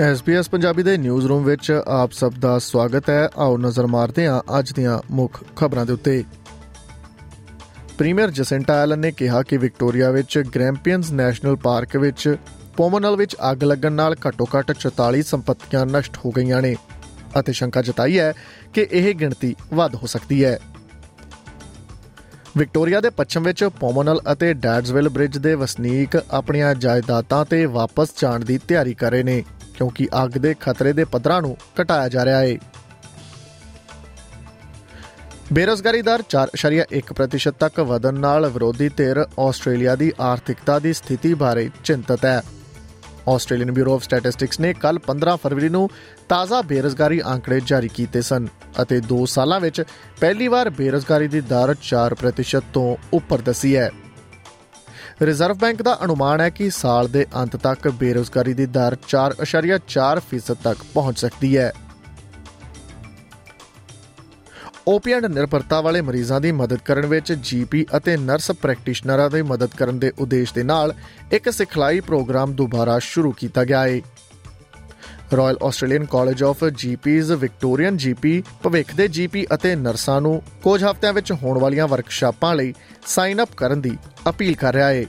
SBS Punjabi ਦੇ news room ਵਿੱਚ ਆਪ ਸਭ ਦਾ ਸਵਾਗਤ ਹੈ। ਆਓ ਨਜ਼ਰ ਮਾਰਦੇ ਹਾਂ ਅੱਜ ਦੀਆਂ ਮੁੱਖ ਖਬਰਾਂ ਦੇ ਉੱਤੇ। ਪ੍ਰੀਮੀਅਰ ਜਸਿੰਟਾ ਐਲਨ ਨੇ ਕਿਹਾ ਕਿ ਵਿਕਟੋਰੀਆ ਵਿੱਚ ਗ੍ਰੈਂਪੀਅਨਸ ਨੈਸ਼ਨਲ ਪਾਰਕ ਵਿੱਚ ਪੋਮੋਨਲ ਵਿੱਚ ਅੱਗ ਲੱਗਣ ਨਾਲ ਘੱਟੋ-ਘੱਟ 44 ਸੰਪਤੀਆਂ ਨਸ਼ਟ ਹੋ ਗਈਆਂ ਨੇ ਅਤੇ ਸ਼ੰਕਾ ਜਤਾਈ ਹੈ ਕਿ ਇਹ ਗਿਣਤੀ ਵੱਧ ਹੋ ਸਕਦੀ ਹੈ। ਵਿਕਟੋਰੀਆ ਦੇ ਪੱਛਮ ਵਿੱਚ ਪੋਮੋਨਲ ਅਤੇ ਡੈਡਸਵਿਲ ਬ੍ਰਿਜ ਦੇ ਵਸਨੀਕ ਆਪਣੀਆਂ ਜਾਇਦਾਦਾਂ ਤੇ ਵਾਪਸ ਜਾਣ ਦੀ ਤਿਆਰੀ ਕਰ ਰਹੇ ਨੇ, ਕਿਉਂਕਿ ਅੱਗ ਦੇ ਖਤਰੇ ਦੇ ਪੱਧਰਾਂ ਨੂੰ ਘਟਾਇਆ ਜਾ ਰਿਹਾ ਹੈ ਬੇਰੋਜ਼ਗਾਰੀ ਦਰ 4.1% ਤੱਕ ਵਧਣ ਨਾਲ ਵਿਰੋਧੀ ਧਿਰ ਆਸਟ੍ਰੇਲੀਆ ਦੀ ਆਰਥਿਕਤਾ ਦੀ ਸਥਿਤੀ ਬਾਰੇ ਚਿੰਤਤ ਹੈ। ਆਸਟ੍ਰੇਲੀਅਨ ਬਿਊਰੋ ਆਫ ਸਟੈਟਿਸਟਿਕਸ ਨੇ ਕੱਲ 15 ਫਰਵਰੀ ਨੂੰ ਤਾਜ਼ਾ ਬੇਰੋਜ਼ਗਾਰੀ ਅੰਕੜੇ ਜਾਰੀ ਕੀਤੇ ਸਨ ਅਤੇ 2 ਸਾਲਾਂ ਵਿੱਚ ਪਹਿਲੀ ਵਾਰ ਬੇਰੋਜ਼ਗਾਰੀ ਦੀ ਦਰ 4% ਤੋਂ ਉੱਪਰ ਦਸੀ ਹੈ। ਰਿਜ਼ਰਵ ਬੈਂਕ ਦਾ ਅਨੁਮਾਨ ਹੈ ਕਿ ਸਾਲ ਦੇ ਅੰਤ ਤੱਕ ਬੇਰੋਜ਼ਗਾਰੀ ਦੀ ਦਰ 4.4% ਤੱਕ ਪਹੁੰਚ ਸਕਦੀ ਹੈ। ਓਪੀਐਡ ਨਿਰਭਰਤਾ ਵਾਲੇ ਮਰੀਜ਼ਾਂ ਦੀ ਮਦਦ ਕਰਨ ਵਿੱਚ ਜੀਪੀ ਅਤੇ ਨਰਸ ਪ੍ਰੈਕਟੀਸ਼ਨਰਾਂ ਦੀ ਮਦਦ ਕਰਨ ਦੇ ਉਦੇਸ਼ ਦੇ ਨਾਲ ਇੱਕ ਸਿਖਲਾਈ ਪ੍ਰੋਗਰਾਮ ਦੁਬਾਰਾ ਸ਼ੁਰੂ ਕੀਤਾ ਗਿਆ ਹੈ Royal Australian College of GPs Victorian GP, ਭਵਿੱਖ ਦੇ ਜੀਪੀ ਅਤੇ ਨਰਸਾਂ ਨੂੰ ਕੁਝ ਹਫ਼ਤਿਆਂ ਵਿੱਚ ਹੋਣ ਵਾਲੀਆਂ ਵਰਕਸ਼ਾਪਾਂ ਲਈ ਸਾਈਨ ਅਪ ਕਰਨ ਦੀ ਅਪੀਲ ਕਰ ਰਿਹਾ ਹੈ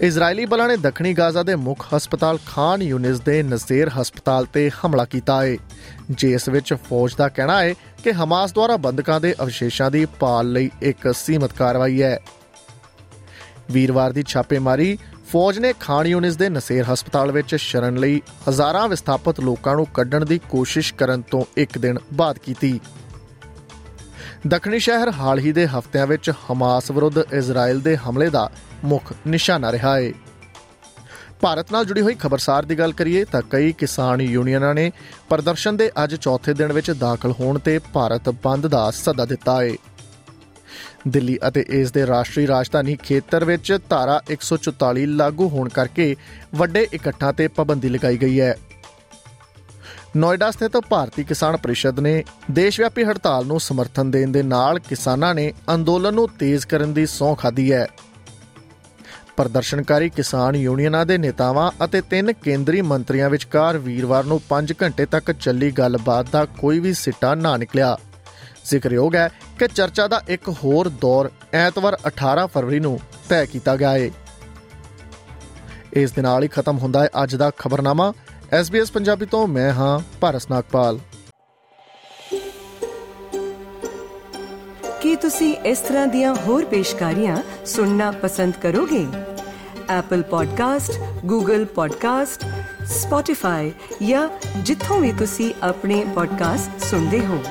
ਇਜ਼ਰਾਈਲੀ ਬਲਾਂ ਨੇ ਦੱਖਣੀ ਗਾਜ਼ਾ ਦੇ ਮੁੱਖ ਹਸਪਤਾਲ ਖਾਨ ਯੂਨਿਸ ਦੇ ਨਜ਼ੀਰ ਹਸਪਤਾਲ ਤੇ ਹਮਲਾ ਕੀਤਾ ਹੈ ਜਿਸ ਵਿੱਚ ਫੌਜ ਦਾ ਕਹਿਣਾ ਹੈ ਕਿ ਹਮਾਸ ਦੁਆਰਾ ਬੰਦਕਾਂ ਦੇ ਅਵਸ਼ੇਸ਼ਾਂ ਦੀ ਪਾਲ ਲਈ ਇੱਕ ਸੀਮਤ ਕਾਰਵਾਈ ਹੈ। ਵੀਰਵਾਰ ਦੀ ਛਾਪੇਮਾਰੀ ਫੌਜ ਨੇ ਖਾਨ ਯੂਨਿਸ ਦੇ ਨਸੇਰ ਹਸਪਤਾਲ ਵਿੱਚ ਸ਼ਰਨ ਲਈ ਹਜ਼ਾਰਾਂ ਵਿਸਥਾਪਿਤ ਲੋਕਾਂ ਨੂੰ ਕੱਢਣ ਦੀ ਕੋਸ਼ਿਸ਼ ਕਰਨ ਤੋਂ ਇੱਕ ਦਿਨ ਬਾਅਦ ਕੀਤੀ। ਦੱਖਣੀ ਸ਼ਹਿਰ ਹਾਲ ਹੀ ਦੇ ਹਫ਼ਤਿਆਂ ਵਿੱਚ ਹਮਾਸ ਵਿਰੁੱਧ ਇਜ਼ਰਾਈਲ ਦੇ ਹਮਲੇ ਦਾ ਮੁੱਖ ਨਿਸ਼ਾਨਾ ਰਿਹਾ ਹੈ ਭਾਰਤ ਨਾਲ ਜੁੜੀ ਹੋਈ ਖਬਰਸਾਰ ਦੀ ਗੱਲ ਕਰੀਏ ਤਾਂ ਕਈ ਕਿਸਾਨ ਯੂਨੀਅਨਾਂ ਨੇ ਪ੍ਰਦਰਸ਼ਨ ਦੇ ਅੱਜ ਚੌਥੇ ਦਿਨ ਵਿੱਚ ਦਾਖਲ ਹੋਣ ਤੇ ਭਾਰਤ ਬੰਦ ਦਾ ਸੱਦਾ ਦਿੱਤਾ ਹੈ ਦਿੱਲੀ ਅਤੇ ਇਸ ਦੇ ਰਾਸ਼ਟਰੀ ਰਾਜਧਾਨੀ ਖੇਤਰ ਵਿੱਚ ਧਾਰਾ 144 ਲਾਗੂ ਹੋਣ ਕਰਕੇ ਵੱਡੇ ਇਕੱਠਾਂ ਤੇ ਪਾਬੰਦੀ ਲਗਾਈ ਗਈ ਹੈ। ਨੋਇਡਾ ਸਥਿਤ ਭਾਰਤੀ ਕਿਸਾਨ ਪਰਿਸ਼ਦ ਨੇ ਦੇਸ਼ ਵਿਆਪੀ ਹੜਤਾਲ ਨੂੰ ਸਮਰਥਨ ਦੇਣ ਦੇ ਨਾਲ ਕਿਸਾਨਾਂ ਨੇ ਅੰਦੋਲਨ ਨੂੰ ਤੇਜ਼ ਕਰਨ ਦੀ ਸੌਂ ਖਾਦੀ ਹੈ। ਪ੍ਰਦਰਸ਼ਨਕਾਰੀ ਕਿਸਾਨ ਯੂਨੀਅਨਾਂ ਦੇ ਨੇਤਾਵਾਂ ਅਤੇ ਤਿੰਨ ਕੇਂਦਰੀ ਮੰਤਰੀਆਂ ਵਿਚਕਾਰ ਵੀਰਵਾਰ ਨੂੰ 5 ਘੰਟੇ ਤੱਕ ਚੱਲੀ ਗੱਲਬਾਤ ਦਾ ਕੋਈ ਵੀ ਸਿੱਟਾ ਨਾ ਨਿਕਲਿਆ। ਜ਼ਿਕਰਯੋਗ ਹੈ ਕਿ ਚਰਚਾ ਦਾ ਇੱਕ ਹੋਰ ਦੌਰ ਐਤਵਾਰ 18 ਫਰਵਰੀ ਨੂੰ ਤੈਅ ਕੀਤਾ ਗਿਆ ਹੈ ਇਸ ਦੇ ਨਾਲ ਹੀ ਖਤਮ ਹੁੰਦਾ ਹੈ ਅੱਜ ਦਾ ਖਬਰਨਾਮਾ। SBS ਪੰਜਾਬੀ ਤੋਂ ਮੈਂ ਹਾਂ ਭਾਰਸ ਨਾਗਪਾਲ ਕੀ ਤੁਸੀਂ ਇਸ ਤਰ੍ਹਾਂ ਦੀਆਂ ਹੋਰ ਪੇਸ਼ਕਾਰੀਆਂ ਸੁਣਨਾ ਪਸੰਦ ਕਰੋਗੇ? Apple Podcast, Google Podcast, Spotify ਜਾਂ ਜਿੱਥੋਂ ਵੀ ਤੁਸੀਂ ਆਪਣੇ ਪੋਡਕਾਸਟ ਸੁਣਦੇ ਹੋ।